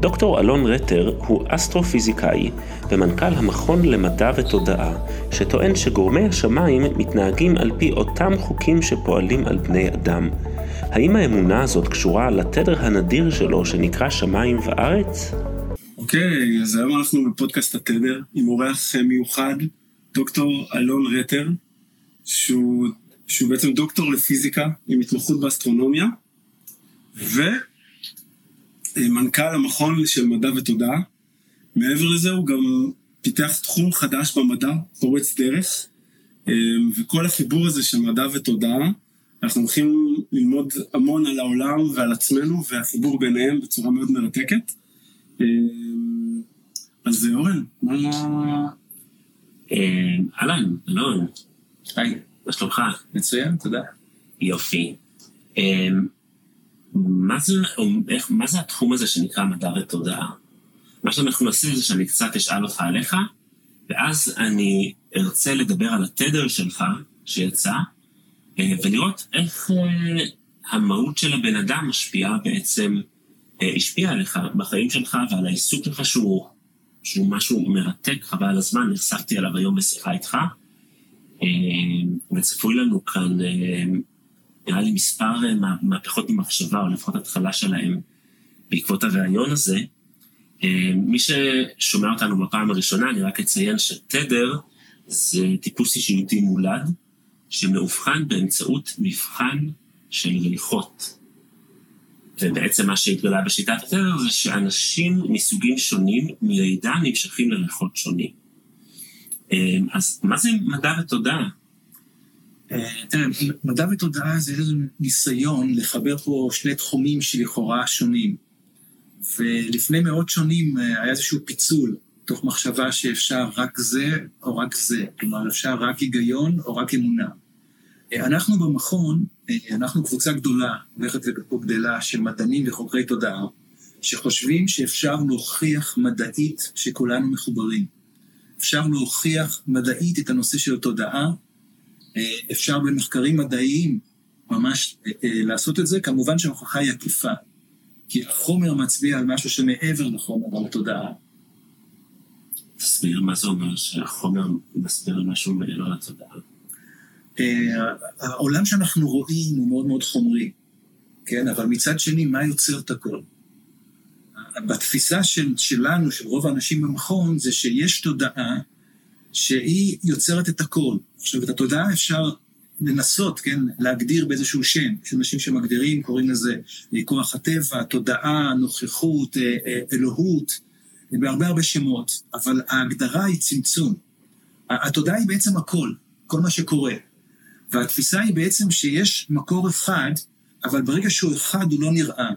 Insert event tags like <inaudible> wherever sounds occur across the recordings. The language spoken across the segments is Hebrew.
דוקטור אלון רטר הוא אסטרופיזיקאי ומנכ"ל המכון למדע ותודעה, שטוען שגורמי השמיים מתנהגים על פי אותם חוקים שפועלים על בני אדם. האם האמונה הזאת קשורה לתדר הנדיר שלו שנקרא שמיים וארץ? אוקיי, okay, אז היום אנחנו בפודקאסט התדר עם אורח מיוחד, דוקטור אלון רטר, שהוא, שהוא בעצם דוקטור לפיזיקה עם התמחות באסטרונומיה, ו... מנכ"ל המכון של מדע ותודעה. מעבר לזה הוא גם פיתח תחום חדש במדע, פורץ דרך, אמ, וכל החיבור הזה של מדע ותודעה, אנחנו הולכים ללמוד המון על העולם ועל עצמנו, והחיבור ביניהם בצורה מאוד מרתקת. אמ, אז אורן, מה... אהלן, אלון, היי, מה שלומך? מצוין, תודה. יופי. מה זה, איך, מה זה התחום הזה שנקרא מדע ותודעה? מה שאנחנו נעשה זה שאני קצת אשאל אותך עליך, ואז אני ארצה לדבר על התדר שלך שיצא, אה, ולראות איך אה, המהות של הבן אדם משפיעה בעצם, אה, השפיעה עליך בחיים שלך ועל העיסוק שלך שהוא, שהוא משהו מרתק, חבל על הזמן, נחשפתי עליו היום בשיחה איתך, וצפוי לנו כאן נראה לי מספר אה, מהפכות ממחשבה, או לפחות התחלה שלהם, בעקבות הראיון הזה. אה, מי ששומע אותנו בפעם הראשונה, אני רק אציין שתדר זה טיפוס אישיותי מולד, שמאובחן באמצעות מבחן של ריחות. ובעצם מה שהתגלה בשיטת התדר זה שאנשים מסוגים שונים מלידה נמשכים לריחות שונים. אה, אז מה זה מדע ותודעה? אה, מדע ותודעה זה איזה ניסיון לחבר פה שני תחומים שלכאורה שונים. ולפני מאות שנים אה, היה איזשהו פיצול, תוך מחשבה שאפשר רק זה או רק זה. כלומר, אפשר רק היגיון או רק אמונה. אה, אנחנו במכון, אנחנו קבוצה גדולה, הולכת ופה גדלה, של מדענים וחוקרי תודעה, שחושבים שאפשר להוכיח מדעית שכולנו מחוברים. אפשר להוכיח מדעית את הנושא של התודעה, אה, אפשר במחקרים מדעיים ממש אה, אה, לעשות את זה, כמובן שההוכחה היא עקיפה. כי החומר מצביע על משהו שמעבר לחומר, על התודעה. תסביר מה זה אומר שהחומר מסביר משהו מעבר לתודעה. העולם שאנחנו רואים הוא מאוד מאוד חומרי, כן? אבל מצד שני, מה יוצר את הכל? בתפיסה של, שלנו, של רוב האנשים במכון, זה שיש תודעה שהיא יוצרת את הכל. עכשיו, את התודעה אפשר לנסות, כן, להגדיר באיזשהו שם. יש אנשים שמגדירים, קוראים לזה כוח הטבע, תודעה, נוכחות, אה, אה, אלוהות, בהרבה הרבה שמות, אבל ההגדרה היא צמצום. התודעה היא בעצם הכל, כל מה שקורה. והתפיסה היא בעצם שיש מקור אחד, אבל ברגע שהוא אחד הוא לא נראה.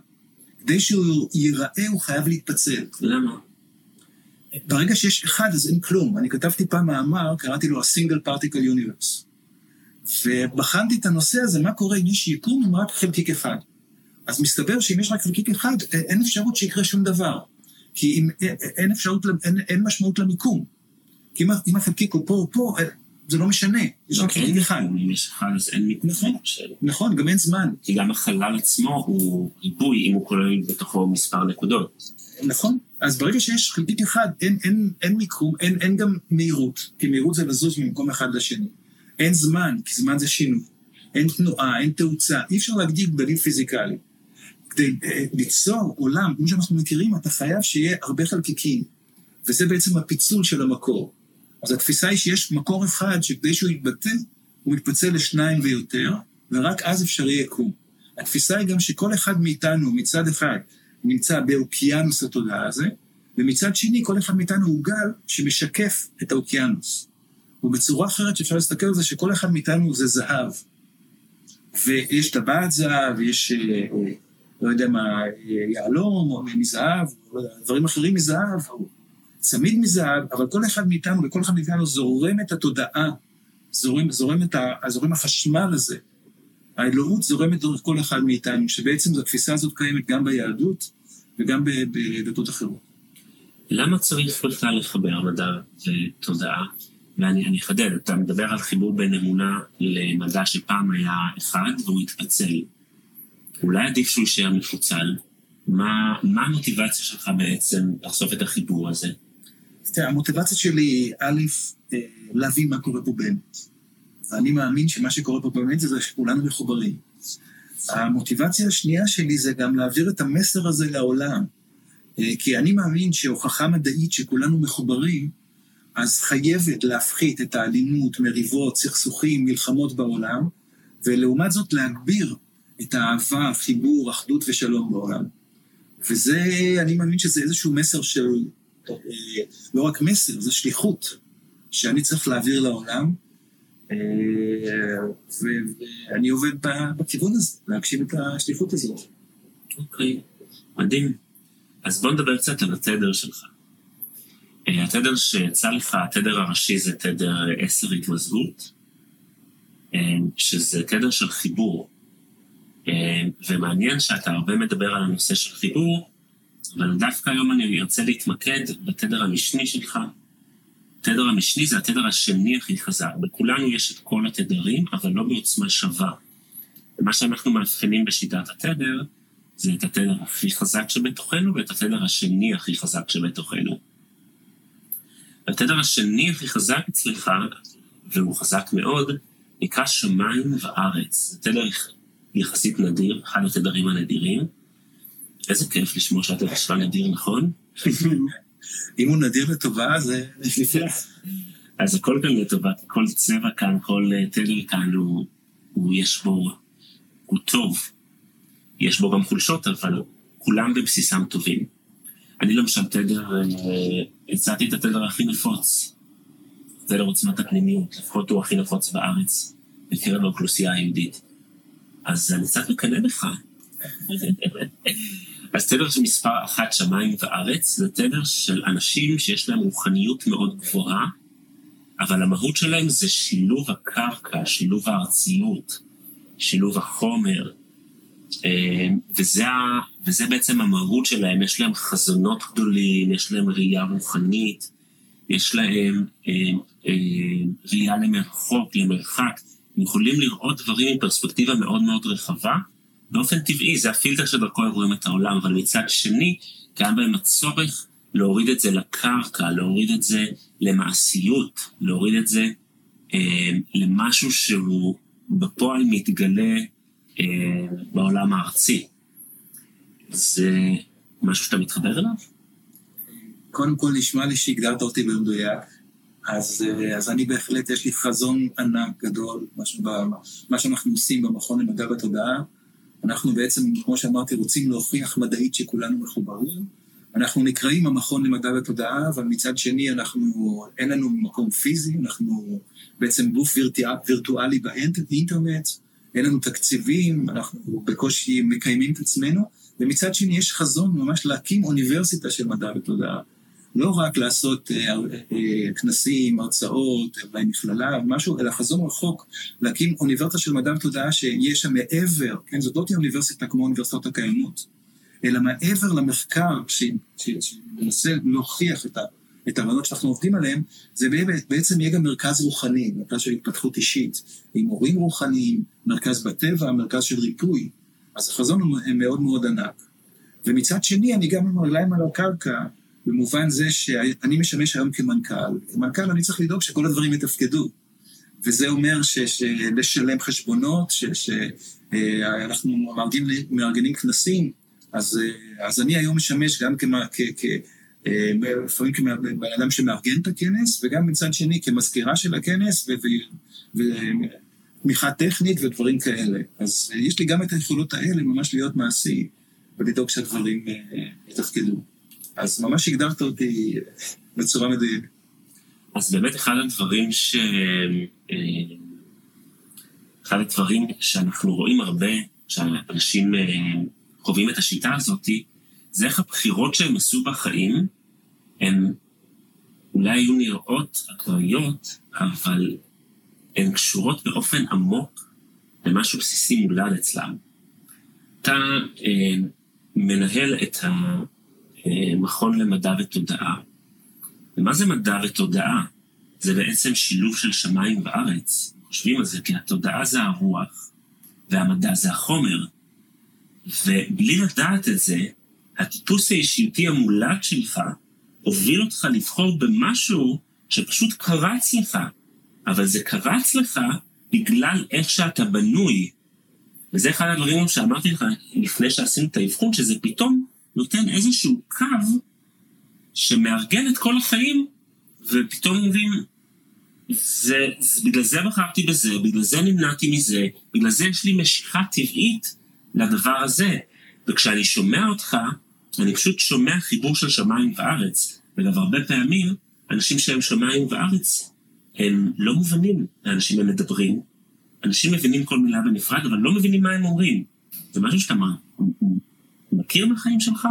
כדי שהוא ייראה הוא חייב להתפצל. למה? ברגע שיש אחד אז אין כלום. אני כתבתי פעם מאמר, קראתי לו ה-single particle universe. ובחנתי את הנושא הזה, מה קורה אם יש יקום עם רק חלקיק אחד. אז מסתבר שאם יש רק חלקיק אחד, אין אפשרות שיקרה שום דבר. כי אם, אין אפשרות, אין, אין משמעות למיקום. כי אם, אם החלקיק הוא פה או פה, זה לא משנה, יש רק חלקיק אחד. אם יש אחד אז אין מיקום. נכון, נכון, גם אין זמן. כי גם החלל עצמו הוא ריבוי, אם הוא כולל בתוכו מספר נקודות. נכון. אז ברגע שיש חלקיק אחד, אין, אין, אין מיקום, אין, אין גם מהירות, כי מהירות זה לזוז ממקום אחד לשני. אין זמן, כי זמן זה שינוי. אין תנועה, אין תאוצה, אי אפשר להגדיר גדלים פיזיקליים. כדי אה, ליצור עולם, כמו שאנחנו מכירים, אתה חייב שיהיה הרבה חלקיקים. וזה בעצם הפיצול של המקור. אז התפיסה היא שיש מקור אחד שכדי שהוא יתבטא, הוא מתפצל לשניים ויותר, ורק אז אפשר יהיה יקום. התפיסה היא גם שכל אחד מאיתנו, מצד אחד, נמצא באוקיינוס התודעה הזה, ומצד שני כל אחד מאיתנו הוא גל שמשקף את האוקיינוס. ובצורה אחרת שאפשר להסתכל על זה שכל אחד מאיתנו זה זהב. ויש טבעת זהב, ויש אה, לא יודע מה, יהלום, או מזהב, או דברים אחרים מזהב, צמיד מזהב, אבל כל אחד מאיתנו וכל אחד מאיתנו זורם את התודעה, זורם, זורם, את ה, זורם החשמל הזה. האלוהות זורמת דרך כל אחד מאיתנו, שבעצם התפיסה הזאת קיימת גם ביהדות וגם בדתות אחרות. למה צריך בכלל לחבר מדע ותודעה? ואני אחדד, אתה מדבר על חיבור בין אמונה למדע שפעם היה אחד והוא התפצל. אולי עדיף שהוא יישאר מפוצל? מה, מה המוטיבציה שלך בעצם לחשוף את החיבור הזה? תראה, המוטיבציה שלי היא, א', אה, להבין מה קורה פה באמת. ואני מאמין שמה שקורה פה באמת זה שכולנו מחוברים. המוטיבציה השנייה שלי זה גם להעביר את המסר הזה לעולם. אה, כי אני מאמין שהוכחה מדעית שכולנו מחוברים, אז חייבת להפחית את האלימות, מריבות, סכסוכים, מלחמות בעולם, ולעומת זאת להגביר את האהבה, חיבור, אחדות ושלום בעולם. וזה, אני מאמין שזה איזשהו מסר של, לא רק מסר, זה שליחות שאני צריך להעביר לעולם, אה, ואני עובד בכיוון הזה, להגשים את השליחות הזאת. אוקיי, מדהים. אז בוא נדבר קצת על התדר שלך. אה, התדר שיצא לך, התדר הראשי זה תדר עשר התמזגות, שזה תדר של חיבור. ומעניין שאתה הרבה מדבר על הנושא של חיבור, אבל דווקא היום אני ארצה להתמקד בתדר המשני שלך. התדר המשני זה התדר השני הכי חזק. בכולנו יש את כל התדרים, אבל לא בעוצמה שווה. ומה שאנחנו מאבחנים בשיטת התדר, זה את התדר הכי חזק שבתוכנו ואת התדר השני הכי חזק שבתוכנו. התדר השני הכי חזק אצלך, והוא חזק מאוד, נקרא שמיים וארץ. זה תדר יחסית נדיר, אחד התדרים הנדירים. איזה כיף לשמוע שלך נדיר, נכון? אם הוא נדיר לטובה, זה נפלא. אז הכל כאן לטובה, כל צבע כאן, כל אה, תדר כאן, הוא, הוא יש בו, הוא טוב. יש בו גם חולשות, אבל כולם בבסיסם טובים. אני למשל תדר, אה, הצעתי את התדר הכי נפוץ, תדר עוצמת הפנימיות, לפחות הוא הכי נפוץ בארץ, בקרב האוכלוסייה היהודית. אז אני קצת מקנא בך. <laughs> אז תדר של מספר אחת שמיים וארץ זה תדר של אנשים שיש להם רוחניות מאוד גבוהה, אבל המהות שלהם זה שילוב הקרקע, שילוב הארציות, שילוב החומר, אה, וזה, וזה בעצם המהות שלהם, יש להם חזונות גדולים, יש להם ראייה רוחנית, יש להם אה, אה, ראייה למרחוק, למרחק, הם יכולים לראות דברים עם פרספקטיבה מאוד מאוד רחבה, באופן טבעי זה הפילטר שדרכו הם רואים את העולם, אבל מצד שני, קיים בהם הצורך להוריד את זה לקרקע, להוריד את זה למעשיות, להוריד את זה אה, למשהו שהוא בפועל מתגלה אה, בעולם הארצי. זה משהו שאתה מתחבר אליו? קודם כל נשמע לי שהגדרת אותי במדויק. אז, אה, אז אני בהחלט, יש לי חזון ענק גדול, מה שאנחנו עושים במכון למדע ותודעה. אנחנו בעצם, כמו שאמרתי, רוצים להוכיח מדעית שכולנו מחוברים. אנחנו נקראים המכון למדע ותודעה, אבל מצד שני אנחנו, אין לנו מקום פיזי, אנחנו בעצם גוף וירטואלי, באינטרנט, אין לנו תקציבים, אנחנו בקושי מקיימים את עצמנו, ומצד שני יש חזון ממש להקים אוניברסיטה של מדע ותודעה. לא רק לעשות אה, אה, כנסים, הרצאות, אולי מכללה, משהו, אלא חזון רחוק, להקים אוניברסיטה של מדע ותודעה שיש שם מעבר, כן, זאת לא תהיה אוניברסיטה כמו האוניברסיטאות הקיימות, אלא מעבר למחקר שמנסה להוכיח את, ה, את הרעיונות שאנחנו עובדים עליהן, זה בעצם יהיה גם מרכז רוחני, מרכז של התפתחות אישית, עם מורים רוחניים, מרכז בטבע, מרכז של ריפוי. אז החזון הוא מאוד מאוד ענק. ומצד שני, אני גם עם הרגליים על הקרקע, במובן זה שאני משמש היום כמנכ"ל. כמנכ"ל אני צריך לדאוג שכל הדברים יתפקדו. וזה אומר שלשלם חשבונות, שאנחנו מארגנים, מארגנים כנסים, אז, אז אני היום משמש גם כמה, כ, כ, לפעמים כבן אדם שמארגן את הכנס, וגם מצד שני כמזכירה של הכנס, ותמיכה טכנית ודברים כאלה. אז יש לי גם את היכולות האלה ממש להיות מעשי, ולדאוג שהדברים אה, יתפקדו. אז ממש הגדרת אותי בצורה מדויקת. אז באמת אחד הדברים ש... אה, אחד הדברים שאנחנו רואים הרבה, שאנשים אה, קובעים את השיטה הזאת, זה איך הבחירות שהם עשו בחיים, הן אולי היו נראות אקראיות, אבל הן קשורות באופן עמוק למשהו בסיסי מולד אצלם. אתה אה, מנהל את המכון למדע ותודעה. ומה זה מדע ותודעה? זה בעצם שילוב של שמיים וארץ. חושבים על זה, כי התודעה זה הרוח, והמדע זה החומר. ובלי לדעת את זה, הטיפוס האישיותי המולד שלך הוביל אותך לבחור במשהו שפשוט קרץ לך, אבל זה קרץ לך בגלל איך שאתה בנוי. וזה אחד הדברים שאמרתי לך לפני שעשינו את האבחון, שזה פתאום נותן איזשהו קו שמארגן את כל החיים, ופתאום אומרים, זה, זה, בגלל זה בחרתי בזה, בגלל זה נמנעתי מזה, בגלל זה יש לי משיכה טבעית לדבר הזה. וכשאני שומע אותך, אני פשוט שומע חיבור של שמיים וארץ. וגם הרבה פעמים, אנשים שהם שמיים וארץ, הם לא מובנים לאנשים הם מדברים. אנשים מבינים כל מילה בנפרד, אבל לא מבינים מה הם אומרים. זה משהו שאתה מכיר מהחיים שלך?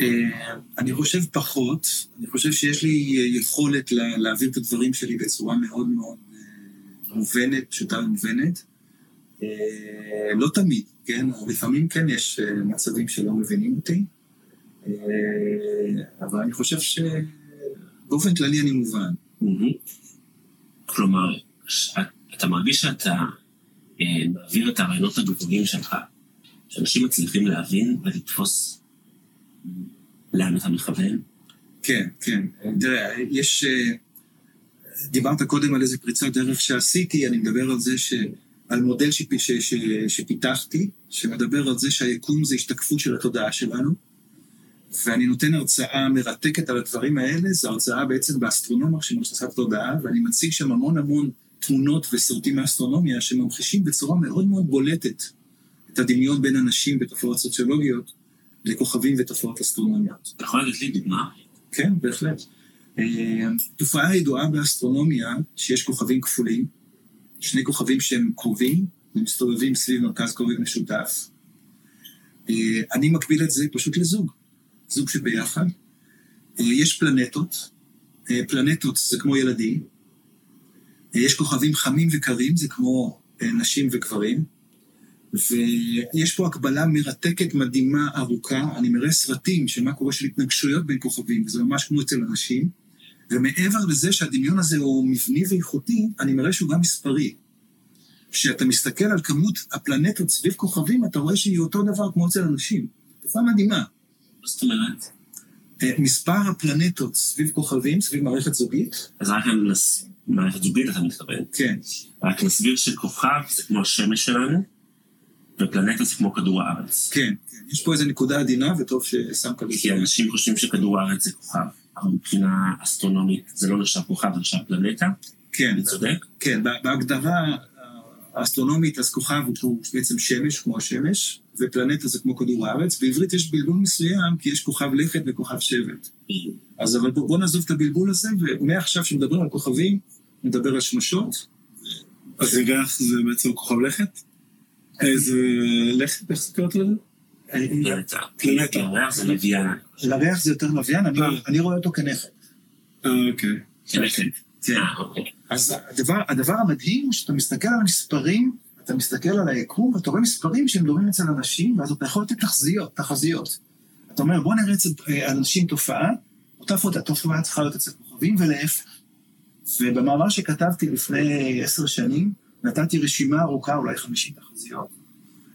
אה, אני חושב פחות, אני חושב שיש לי יכולת להעביר את הדברים שלי בצורה מאוד מאוד אה, מובנת, פשוטה ומובנת. אה, לא תמיד, כן? לפעמים כן יש מצבים שלא מבינים אותי, אבל אני חושב שבאופן כללי אני מובן. כלומר, אתה מרגיש שאתה מעביר את הרעיונות הגבוהים שלך, שאנשים מצליחים להבין ולתפוס לאן אתה מכוון? כן, כן. תראה, יש... אה, דיברת קודם על איזה פריצת דרך שעשיתי, אני מדבר על זה ש... על מודל שפ... ש... ש... שפיתחתי, שמדבר על זה שהיקום זה השתקפות של התודעה שלנו, ואני נותן הרצאה מרתקת על הדברים האלה, זו הרצאה בעצם באסטרונומיה של מבססת תודעה, ואני מציג שם המון המון תמונות וסרטים מאסטרונומיה שממחישים בצורה מאוד מאוד בולטת את הדמיון בין אנשים בתופעות סוציולוגיות, לכוכבים ותופעות אסטרונומיות. אתה יכול לתת לי דוגמה? כן, בהחלט. אה, תופעה ידועה באסטרונומיה שיש כוכבים כפולים, שני כוכבים שהם קרובים ומסתובבים סביב מרכז כובד משותף. אה, אני מקביל את זה פשוט לזוג, זוג שביחד. אה, יש פלנטות, פלנטות זה כמו ילדים, יש כוכבים חמים וקרים, זה כמו נשים וגברים. ויש פה הקבלה מרתקת, מדהימה, ארוכה. אני מראה סרטים של מה קורה של התנגשויות בין כוכבים, וזה ממש כמו אצל אנשים. ומעבר לזה שהדמיון הזה הוא מבני ואיכותי, אני מראה שהוא גם מספרי. כשאתה מסתכל על כמות הפלנטות סביב כוכבים, אתה רואה שהיא אותו דבר כמו אצל אנשים. תופעה מדהימה. מה זאת אומרת? אה, מספר הפלנטות סביב כוכבים, סביב מערכת זוגית. אז רק מערכת זוגית אתה מתכוון. כן. רק נסביר שכוכב זה כמו השמש שלנו, ופלנטה זה כמו כדור הארץ. כן, כן, יש פה איזו נקודה עדינה, וטוב ששמת לזה. כי אנשים חושבים שכדור הארץ זה כוכב, אבל מבחינה אסטרונומית זה לא נחשב כוכב, זה נחשב פלנטה. כן. אני צודק? כן, בהגדרה האסטרונומית, אז כוכב הוא בעצם שמש, כמו השמש, ופלנטה זה כמו כדור הארץ. בעברית יש בלבול מסוים, כי יש כוכב לכת וכוכב שבט. אז אבל בוא, בוא נעזוב את הבלבול הזה, ומעכשיו כשמדברים על כוכבים, נדבר על שמשות. אז ירח זה בעצם כוכב לכת? איזה לכת, איך זה קוראת לזה? פלנטה. ירח זה לוויין. לריח זה יותר לוויין, אני רואה אותו כנכד. אה, אוקיי. כנכד. כן. אה, אוקיי. אז הדבר המדהים הוא שאתה מסתכל על המספרים, אתה מסתכל על היקום, ואתה רואה מספרים שהם דומים אצל אנשים, ואז אתה יכול לתת תחזיות, תחזיות. אתה אומר, בוא נראה אצל אה, אנשים תופעה, אותה תופעה צריכה להיות אצל כוכבים ולהפך. ובמאמר שכתבתי לפני עשר שנים, נתתי רשימה ארוכה, אולי חמישים תחזיות.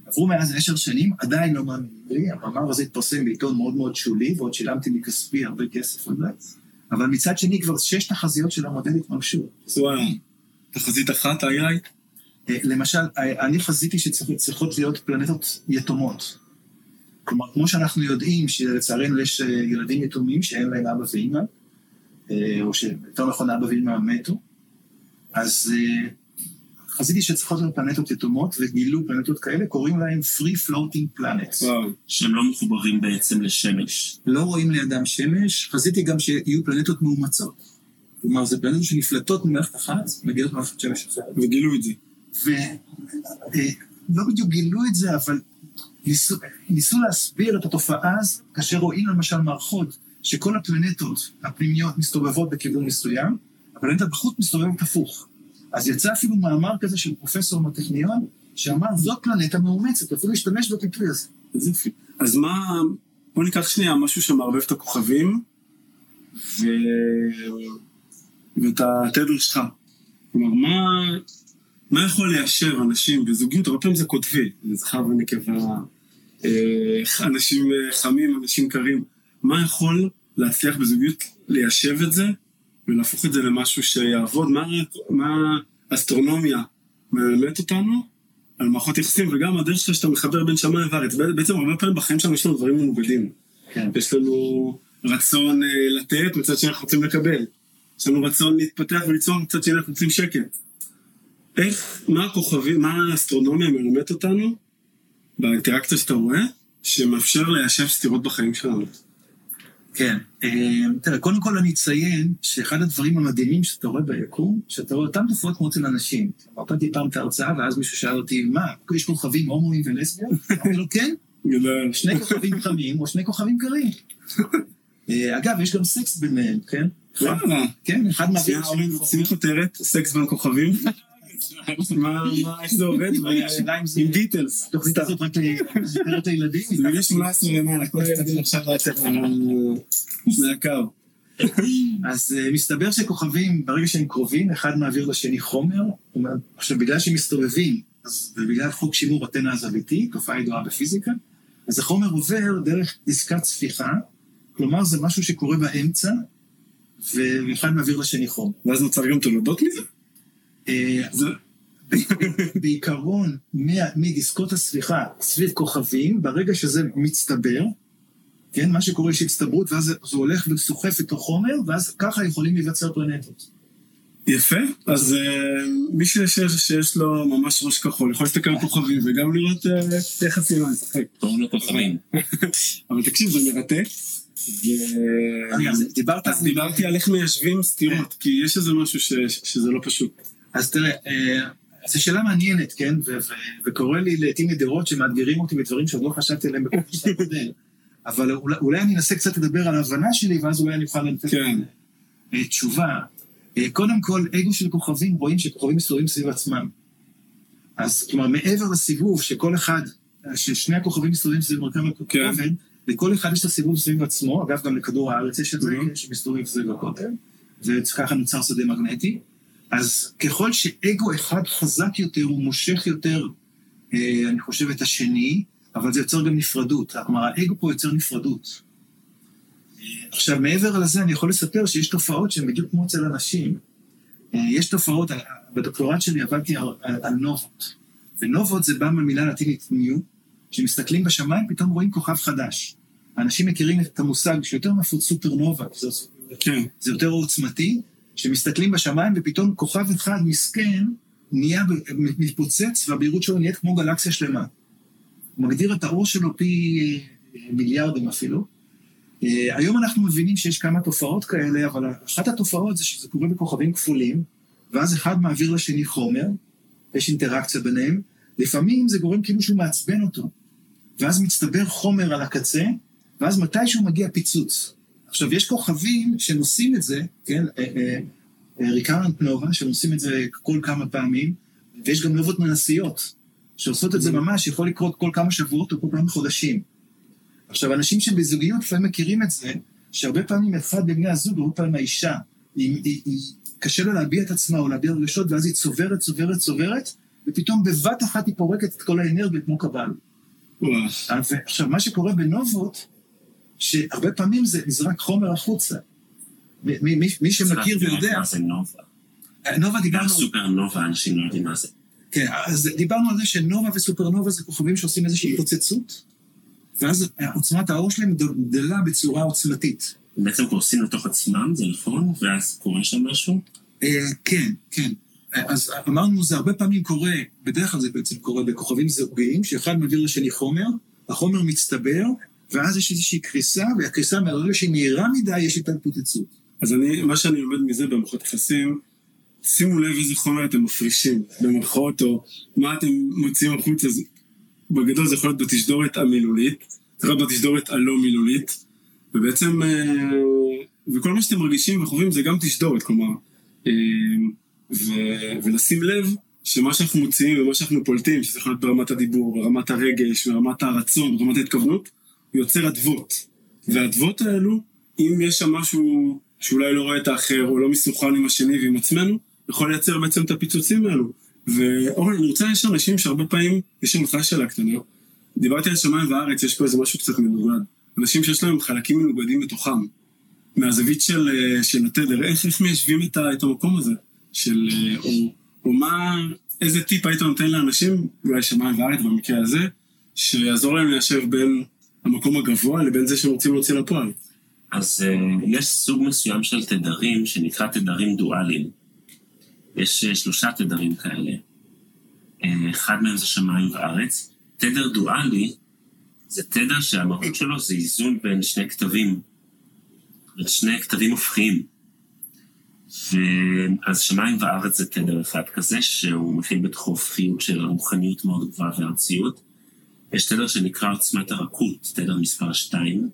עברו מאז עשר שנים, עדיין לא מאמינים לי, המאמר הזה התפרסם בעיתון מאוד מאוד שולי, ועוד שילמתי מכספי הרבה כסף על זה, אבל מצד שני כבר שש תחזיות של המודל התממשו. וואו, תחזית אחת היה? אה, למשל, אה, אני חזיתי שצריכות להיות פלנטות יתומות. כלומר, כמו שאנחנו יודעים שלצערנו יש אה, ילדים יתומים שאין להם אבא ואימא, או שיותר נכון אבא ואימא מתו, אז חזיתי שצריכות להיות פלנטות יתומות, וגילו פלנטות כאלה, קוראים להם free floating planets. וואו. שהם לא מחוברים בעצם לשמש. לא רואים לידם שמש, חזיתי גם שיהיו פלנטות מאומצות. כלומר, זה פלנטות שנפלטות ממערכת אחת, מגיעות ממערכת שמש אחרת. וגילו את זה. ולא אה, בדיוק גילו את זה, אבל ניסו, ניסו להסביר את התופעה הזו כאשר רואים למשל מערכות שכל הפלנטות הפנימיות מסתובבות בכיוון מסוים, הפלנטה בחוץ מסתובבת הפוך. אז יצא אפילו מאמר כזה של פרופסור מהטכניון, שאמר, זאת פלנטה מאומצת, אפילו להשתמש בביטוי הזה. אז. אז מה, בוא ניקח שנייה משהו שמערבב את הכוכבים, ו... ואת התדר שלך. כלומר, מה, מה יכול ליישב אנשים בזוגיות? הרבה פעמים זה קוטבי, זכר ונקבה, אה, אנשים אה, חמים, אנשים קרים. מה יכול להצליח בזוגיות ליישב את זה ולהפוך את זה למשהו שיעבוד? מה, מה האסטרונומיה מלמדת אותנו על מערכות יחסים, וגם הדרך שלך שאתה מחבר בין שמיים וארץ. בעצם הרבה פעמים בחיים שלנו יש לנו דברים מנוגדים. כן. יש לנו רצון אה, לתת, מצד שני אנחנו רוצים לקבל. יש לנו רצון להתפתח וליצור, מצד שני אנחנו רוצים שקט. איך, מה הכוכבים, מה האסטרונומיה מלמדת אותנו באינטראקציה שאתה רואה, שמאפשר ליישב סתירות בחיים שלנו? כן. אה, תראה, קודם כל אני אציין שאחד הדברים המדהימים שאתה רואה ביקום, שאתה רואה אותם תופעות כמו אצל אנשים. נתתי פעם את ההרצאה, ואז מישהו שאל אותי, מה, יש כוכבים הומואים ולסביות? אמרתי לו, כן. שני כוכבים חמים או שני כוכבים קרים. <laughs> אה, אגב, יש גם סקס ביניהם, כן? כן, אחד מעביר שים כותרת, סקס בין כוכבים. <laughs> מה, איך זה עובד? <laughs> עם ביטלס. התוכנית הזאת רק לספר את הילדים. זה מגיל 18 למעלה, כל הילדים עכשיו לצאת <laughs> מהקו. אז אה, מסתבר שכוכבים, ברגע שהם קרובים, אחד מעביר לשני חומר. עכשיו, בגלל שהם מסתובבים, ובגלל חוק שימור אתנה הזוויתי, תופעה ידועה בפיזיקה, אז החומר עובר דרך דיסקת ספיחה, כלומר זה משהו שקורה באמצע, ואחד מעביר לשני חומר. ואז נוצר גם תולדות מזה? אה, זה- בעיקרון, מדיסקות הספיחה סביב כוכבים, ברגע שזה מצטבר, כן, מה שקורה יש הצטברות, ואז זה זה הולך וסוחף את החומר, ואז ככה יכולים להיווצר פלנטות. יפה, אז אה, מי שיש, שיש לו ממש ראש כחול יכול להסתכל על כוכבים וגם לראות אה, איך עשינו לשחק. קוראים לו כוכבים. אבל תקשיב, זה מרתק. דיברת אז דיברתי על איך מיישבים סתירות, כי יש איזה משהו ש- שזה לא פשוט. אז תראה, אה, זו שאלה מעניינת, כן? וקורה לי לעיתים נדירות שמאתגרים אותי בדברים שעוד לא חשבתי עליהם בכל הקודם. אבל אולי, אולי אני אנסה קצת לדבר על ההבנה שלי, ואז אולי אני אוכל לתת כן. אה, תשובה. אה, קודם כל, אגו של כוכבים, רואים שכוכבים מסתובבים סביב עצמם. אז כלומר, מעבר לסיבוב שכל אחד, ששני הכוכבים מסתובבים סביב מרכב הכוכב, לכל אחד יש את הסיבוב סביב עצמו, אגב, גם לכדור הארץ יש את זה, Mhm. שמסתובב סביב הכותל, וככה נוצר שדה מגנטי. אז ככל שאגו אחד חזק יותר, הוא מושך יותר, אה, אני חושב, את השני, אבל זה יוצר גם נפרדות. כלומר, האגו פה יוצר נפרדות. אה, עכשיו, מעבר לזה, אני יכול לספר שיש תופעות שהן בדיוק כמו אצל אנשים. אה, יש תופעות, בדוקטורט שלי עבדתי על, על, על נובות. ונובות זה בא מהמילה הלטינית ניו, כשמסתכלים בשמיים פתאום רואים כוכב חדש. האנשים מכירים את המושג שיותר נפוץ סופרנובה, זה, כן. זה יותר עוצמתי, שמסתכלים בשמיים ופתאום כוכב אחד מסכן נהיה, מתפוצץ והבהירות שלו נהיית כמו גלקסיה שלמה. הוא מגדיר את האור שלו פי אה, מיליארדים אפילו. אה, היום אנחנו מבינים שיש כמה תופעות כאלה, אבל אחת התופעות זה שזה קורה בכוכבים כפולים, ואז אחד מעביר לשני חומר, יש אינטראקציה ביניהם, לפעמים זה גורם כאילו שהוא מעצבן אותו, ואז מצטבר חומר על הקצה, ואז מתישהו מגיע פיצוץ. עכשיו, יש כוכבים שהם עושים את זה, כן, ריקרנט נובה, שהם עושים את זה כל כמה פעמים, ויש גם נובות מנסיות, שעושות את זה ממש, יכול לקרות כל כמה שבועות או כל כמה חודשים. עכשיו, אנשים שבזוגיות לפעמים מכירים את זה, שהרבה פעמים אחד מבני הזוג, הרבה פעמים האישה, היא, היא, היא, קשה לה להביע את עצמה או להביע רגשות, ואז היא צוברת, צוברת, צוברת, ופתאום בבת אחת היא פורקת את כל האנרגיה כמו קבל. עכשיו, מה שקורה בנובות, שהרבה פעמים זה נזרק חומר החוצה. מי, מי, מי שמכיר ויודע, מה זה נובה? נובה גם דיברנו, סופרנובה, אנשים לא יודעים מה זה. כן, אז דיברנו על זה שנובה וסופרנובה זה כוכבים שעושים איזושהי התפוצצות, ואז עוצמת האור שלהם גדלה בצורה עוצמתית. בעצם קורסים לתוך עצמם, זה נכון? ואז קורה שם משהו? אה, כן, כן. אז אמרנו, זה הרבה פעמים קורה, בדרך כלל זה בעצם קורה בכוכבים זוגיים, שאחד מעביר לשני חומר, החומר מצטבר, ואז יש איזושהי קריסה, והקריסה מהרגע שהיא מהירה מדי, יש איתה התפוצצות. אז אני, מה שאני לומד מזה במערכות יחסים, שימו לב איזה חומר אתם מפרישים, במרכאות, או מה אתם מוציאים החוצה. בגדול זה יכול להיות בתשדורת המילולית, זה יכול להיות בתשדורת הלא מילולית, ובעצם, אה, וכל מה שאתם מרגישים וחווים זה גם תשדורת, כלומר, אה, ו, ולשים לב שמה שאנחנו מוציאים ומה שאנחנו פולטים, שזה יכול להיות ברמת הדיבור, ברמת הרגש, ברמת הרצון, ברמת ההתכוונות, יוצר אדוות. והאדוות האלו, אם יש שם משהו שאולי לא רואה את האחר, או לא מסוכן עם השני ועם עצמנו, יכול לייצר בעצם את הפיצוצים האלו. ואורן, אני רוצה, יש אנשים שהרבה פעמים, יש שם לך שאלה קטנה. דיברתי על שמיים וארץ, יש פה איזה משהו קצת מנוגד. אנשים שיש להם חלקים מנוגדים בתוכם. מהזווית של, אה, של התדר, איך, איך מיישבים את, את המקום הזה? של, אה, או, או מה, איזה טיפ היית נותן לאנשים, אולי שמיים וארץ במקרה הזה, שיעזור להם ליישב בין המקום הגבוה לבין זה שהם רוצים להוציא לפועל? אז uh, יש סוג מסוים של תדרים שנקרא תדרים דואליים. יש uh, שלושה תדרים כאלה. Uh, אחד מהם זה שמיים וארץ. תדר דואלי זה תדר שהמהות שלו זה איזון בין שני כתבים, בין שני כתבים הופכיים. אז שמיים וארץ זה תדר אחד כזה, שהוא מכיל בתוכו הופכיות של רוחניות מאוד גבוהה וארציות. יש תדר שנקרא עוצמת הרכות, תדר מספר 2,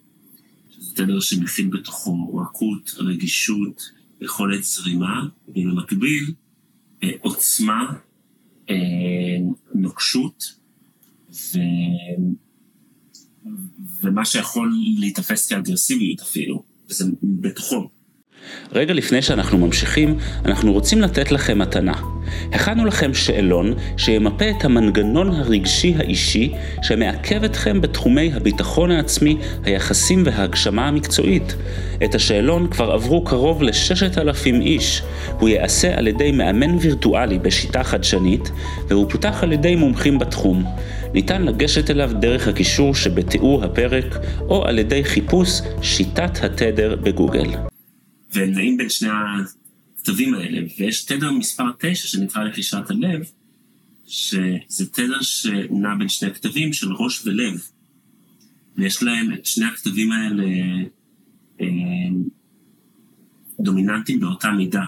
שזה תדר שמכיל בתוכו רכות, רגישות, יכולת זרימה, ובמקביל אה, עוצמה, אה, נוקשות, ו... ומה שיכול להיתפס כאגרסיביות אפילו, וזה בתוכו. רגע לפני שאנחנו ממשיכים, אנחנו רוצים לתת לכם מתנה. הכנו לכם שאלון שימפה את המנגנון הרגשי האישי שמעכב אתכם בתחומי הביטחון העצמי, היחסים וההגשמה המקצועית. את השאלון כבר עברו קרוב לששת אלפים איש. הוא ייעשה על ידי מאמן וירטואלי בשיטה חדשנית, והוא פותח על ידי מומחים בתחום. ניתן לגשת אליו דרך הקישור שבתיאור הפרק, או על ידי חיפוש שיטת התדר בגוגל. והם נעים בין שני הכתבים האלה, ויש תדר מספר 9 שנקרא רכישת הלב, שזה תדר שנע בין שני כתבים של ראש ולב. ויש להם את שני הכתבים האלה אה, דומיננטיים באותה מידה.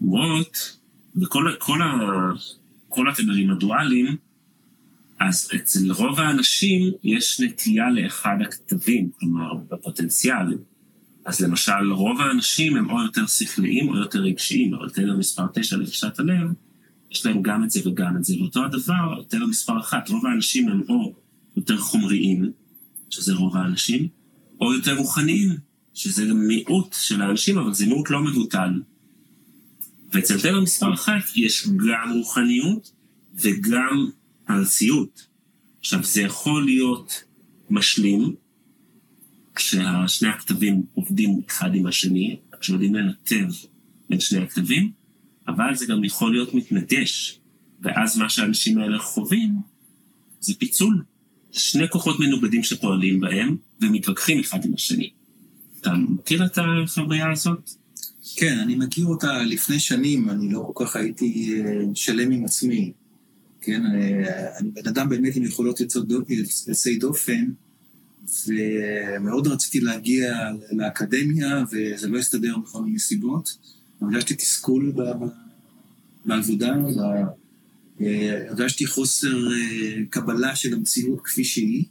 למרות, וכל כל ה, כל התדרים הדואליים, אז אצל רוב האנשים יש נטייה לאחד הכתבים, כלומר, בפוטנציאל. אז למשל, רוב האנשים הם או יותר שכליים או יותר רגשיים, אבל תדר מספר 9 לרכישת הלב, יש להם גם את זה וגם את זה. ואותו הדבר, תדר מספר 1, רוב האנשים הם או יותר חומריים, שזה רוב האנשים, או יותר רוחניים, שזה גם מיעוט של האנשים, אבל זה מיעוט לא מבוטל. ואצל תדר מספר 1 יש גם רוחניות וגם ארציות. עכשיו, זה יכול להיות משלים, כששני הכתבים עובדים אחד עם השני, כשיודעים לנתב בין שני הכתבים, אבל זה גם יכול להיות מתנגש, ואז מה שהאנשים האלה חווים זה פיצול. שני כוחות מנוגדים שפועלים בהם ומתווכחים אחד עם השני. אתה מכיר את החוויה הזאת? כן, אני מכיר אותה לפני שנים, אני לא כל כך הייתי אה, שלם עם עצמי. כן, אה, אני בן אדם באמת עם יכולות יוצאי דופן, ומאוד רציתי להגיע לאקדמיה, וזה לא הסתדר בכל מיני סיבות. הרגשתי תסכול בעבודה, הרגשתי חוסר אה, קבלה של המציאות כפי שהיא.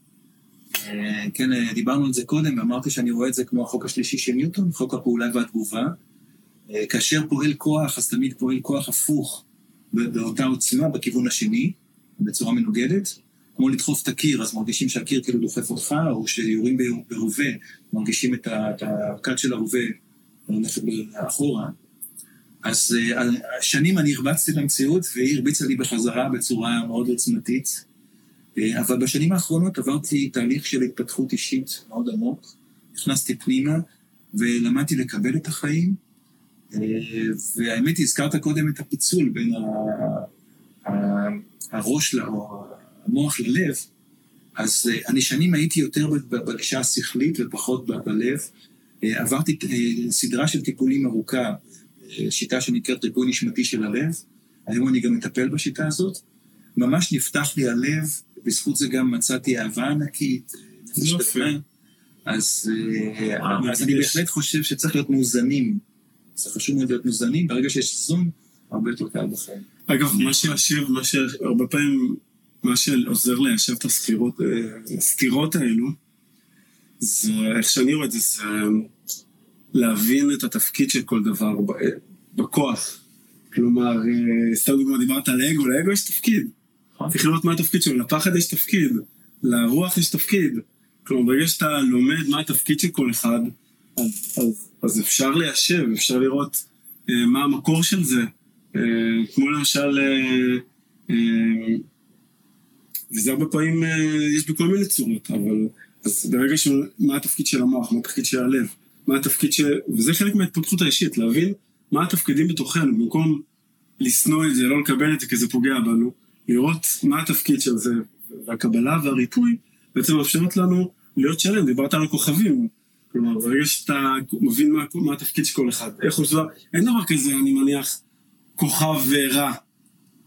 אה, כן, אה, דיברנו על זה קודם, ואמרתי שאני רואה את זה כמו החוק השלישי של ניוטון, חוק הפעולה והתגובה. כאשר פועל כוח, אז תמיד פועל כוח הפוך באותה עוצמה בכיוון השני, בצורה מנוגדת. כמו לדחוף את הקיר, אז מרגישים שהקיר כאילו דוחף אותך, או שיורים ברובה, מרגישים את הכד של הרובה הולכת אחורה. אז אה, שנים אני הרבצתי למציאות, והיא הרביצה לי בחזרה בצורה מאוד עוצמתית. אה, אבל בשנים האחרונות עברתי תהליך של התפתחות אישית מאוד עמוק. נכנסתי פנימה ולמדתי לקבל את החיים. אה, והאמת, הזכרת קודם את הפיצול בין הראש, או המוח ללב, אז אני שנים הייתי יותר בגישה השכלית ופחות בלב. Uh, עברתי uh, סדרה של טיפולים ארוכה, שיטה שנקראת ריפוי נשמתי של הלב. היום אני גם מטפל בשיטה הזאת. ממש נפתח לי הלב, בזכות זה גם מצאתי אהבה ענקית. אז, אז אני בהחלט חושב שצריך להיות מאוזנים. זה חשוב מאוד להיות מאוזנים, ברגע שיש איזון, הרבה יותר קל בחיים. אגב, מה שישיר, מה שהרבה פעמים מה שעוזר ליישב את הסתירות, אה, הסתירות האלו, זה, איך שאני רואה את זה, זה להבין את התפקיד של כל דבר בכוח. כלומר, אה, סתם דוגמא, דיברת על אגו, לאגו יש תפקיד. נכון. צריך לראות מה התפקיד שלו, לפחד יש תפקיד, לרוח יש תפקיד. כלומר, ברגע שאתה לומד מה התפקיד של כל אחד, אז, אז, אז אפשר ליישב, אפשר לראות אה, מה המקור של זה. אה, כמו למשל, אה, אה, וזה הרבה פעמים, אה, יש בכל מיני צורות, אבל אז ברגע ש... מה התפקיד של המוח, מה התפקיד של הלב, מה התפקיד של... וזה חלק מההתפתחות האישית, להבין מה התפקידים בתוכנו, במקום לשנוא את זה, לא לקבל את זה כי זה פוגע בנו, לראות מה התפקיד של זה, והקבלה והריפוי בעצם מאפשרת לנו להיות שלם, דיברת על הכוכבים, כלומר, ברגע שאתה מבין מה, מה התפקיד של כל אחד, איך הוא דבר, אין דבר כזה, אני מניח, כוכב רע,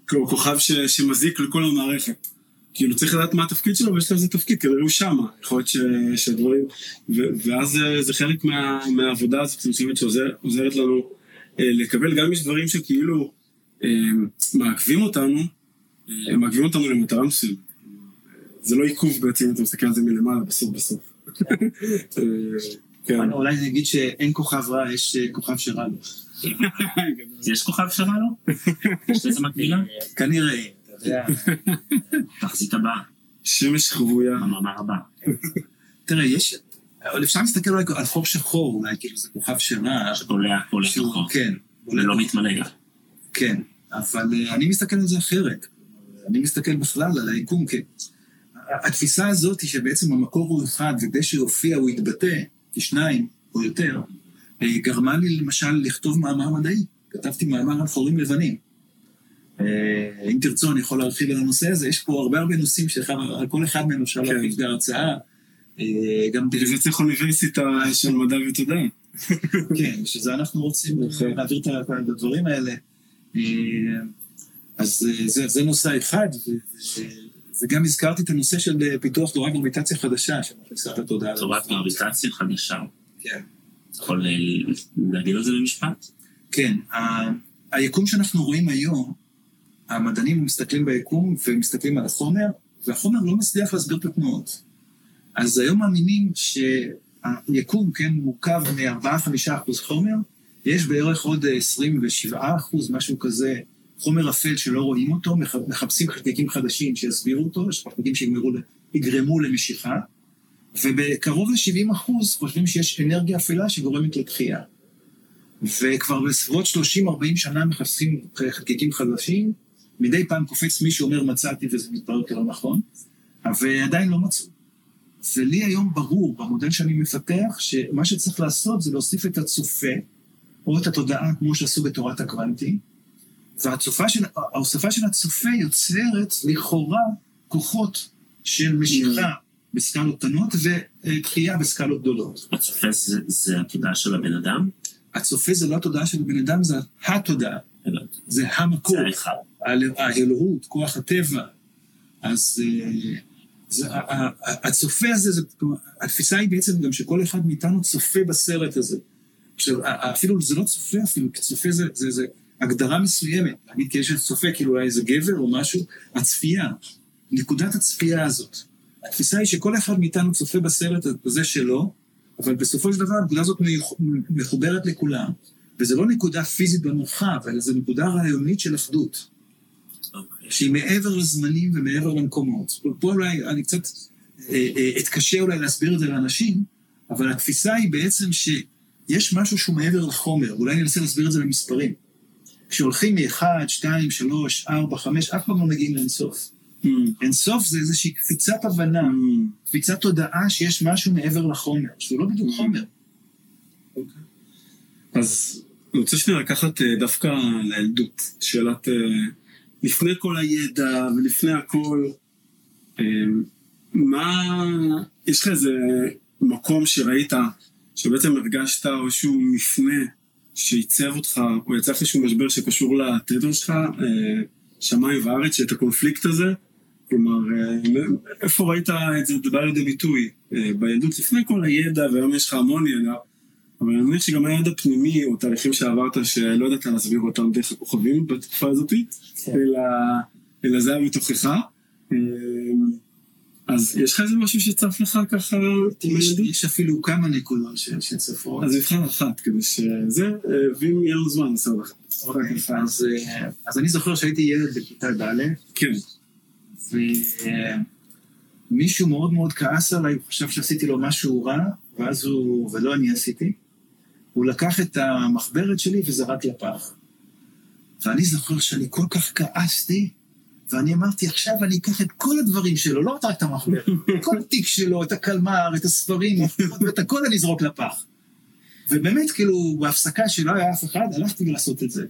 כוכב ש, שמזיק לכל המערכת. כאילו צריך לדעת מה התפקיד שלו ויש לו איזה תפקיד, כנראה הוא שמה, יכול להיות ש, שדברים, ו, ואז זה, זה חלק מה, מהעבודה הזאת, אני חושבת שעוזרת לנו אה, לקבל, גם יש דברים שכאילו אה, מעכבים אותנו, אה, הם מעכבים אותנו למטרה מסוימת. זה לא עיכוב בעצם, אם אתה מסתכל על זה מלמעלה, בסוף בסוף. <laughs> אה, כן. אולי נגיד שאין כוכב רע, יש אה, כוכב שרע לו. יש כוכב שרע לו? <laughs> יש לזה מקבילה? כנראה, אתה יודע. תחזית הבאה, שמש חבויה. במאמר הבא. תראה, יש... אבל אפשר להסתכל אולי על חור שחור, אולי כאילו זה כוכב. שעולה הכל שהוא- לתוכו, כן. ולא מתמלא. כן, אבל אה, אני מסתכל על זה אחרת. אני מסתכל בכלל על היקום כ... התפיסה הזאת היא שבעצם המקור הוא אחד, וכדי שיופיע הוא יתבטא כשניים או יותר, אה, גרמה לי למשל לכתוב מאמר מדעי. כתבתי מאמר על חורים לבנים. אה, אם תרצו, אני יכול להרחיב על הנושא הזה. יש פה הרבה הרבה נושאים שעל כל אחד מהם אפשר כן. להרחיב בהרצאה. אה, גם בגלל זה צריך אוניברסיטה של מדע ותודעה. <laughs> כן, שזה אנחנו רוצים נכון. להעביר את את הדברים האלה. אה, אז זה, זה נושא אחד, וגם הזכרתי את הנושא של פיתוח תורת גרביטציה חדשה, שמכניסה את התודעה. למוח. גרביטציה חדשה. כן. יכול להגיד על זה במשפט? כן, היקום שאנחנו רואים היום, המדענים מסתכלים ביקום ומסתכלים על החומר, והחומר לא מצליח להסביר את התנועות. אז היום מאמינים שהיקום, כן, מורכב מ-4-5 אחוז חומר, יש בערך עוד 27 אחוז, משהו כזה, חומר אפל שלא רואים אותו, מח- מחפשים חלקיקים חדשים שיסבירו אותו, יש חלקיקים שיגמרו, ל- יגרמו למשיכה, ובקרוב ל-70 אחוז חושבים שיש אנרגיה אפלה שגורמת לתחייה. וכבר בסביבות 30-40 שנה מחפשים חלקיקים חדשים, מדי פעם קופץ מישהו אומר מצאתי וזה מתברר כלא נכון, ועדיין לא מצאו. ולי היום ברור, במודל שאני מפתח, שמה שצריך לעשות זה להוסיף את הצופה, או את התודעה כמו שעשו בתורת הקוונטי, וההוספה של, של הצופה יוצרת לכאורה כוחות של משיכה בסקלות קטנות ותחייה בסקלות גדולות. הצופה זה- זה התודעה של הבן אדם? הצופה זה לא התודעה של הבן אדם, זה התודעה. זה המקור. זה האחד. האל- האלוהות, כוח הטבע. אז אה, הצופה הזה, התפיסה היא בעצם גם שכל אחד מאיתנו צופה בסרט הזה. עכשיו, אפילו זה לא צופה אפילו, כי צופה זה, זה, זה הגדרה מסוימת. להגיד כי יש צופה, כאילו אולי איזה גבר או משהו, הצפייה, נקודת הצפייה הזאת. התפיסה היא שכל אחד מאיתנו צופה בסרט הזה שלו, אבל בסופו של דבר הנקודה הזאת מחוברת לכולם. וזה לא נקודה פיזית במרחב, אלא זו נקודה רעיונית של אחדות. אוקיי. שהיא מעבר לזמנים ומעבר למקומות. פה אולי אני קצת אה, אה, אתקשה אולי להסביר את זה לאנשים, אבל התפיסה היא בעצם שיש משהו שהוא מעבר לחומר, אולי אני אנסה להסביר את זה במספרים. כשהולכים מ-1, 2, 3, 4, 5, אף פעם לא מגיעים לאינסוף. Mm. אינסוף זה איזושהי קפיצת הבנה, Mm. קפיצת תודעה שיש משהו מעבר לחומר, שהוא לא בדיוק חומר. אז אני רוצה שנייה לקחת אה, דווקא לילדות, שאלת לפני כל הידע ולפני הכל, אה, מה, יש לך איזה מקום שראית, שבעצם הרגשת איזשהו מפנה שעיצב אותך, או יצא לך איזשהו משבר שקשור לתדר שלך, אה, שמיים וארץ, שאת הקונפליקט הזה, כלומר, אה, איפה ראית את זה בא לידי ביטוי? אה, בילדות. לפני כל הידע, והיום יש לך המון ידע, אבל אני מניח שגם היה ידע פנימי, או תהליכים שעברת שלא ידעת להסביר אותם דרך הכוכבים בתקופה הזאת, אלא, אלא זה היה מתוכך. אה, אז יש לך איזה משהו שצף לך ככה? יש? יש אפילו כמה נקודות שצפות. אז נבחר אחת כדי שזה, אה, ואם יהיה לנו זמן נעשה עוד אחת. אוקיי, אז, אה, אז אני זוכר שהייתי ילד בכיתה ד', כן. ומישהו מאוד מאוד כעס עליי, הוא חשב שעשיתי לו משהו רע, ואז הוא, ולא אני עשיתי, הוא לקח את המחברת שלי וזרק לפח. ואני זוכר שאני כל כך כעסתי, ואני אמרתי, עכשיו אני אקח את כל הדברים שלו, לא רק את המחברת, את כל התיק שלו, את הקלמר, את הספרים, ואת הכל אני אזרוק לפח. ובאמת, כאילו, בהפסקה שלא היה אף אחד, הלכתי לעשות את זה.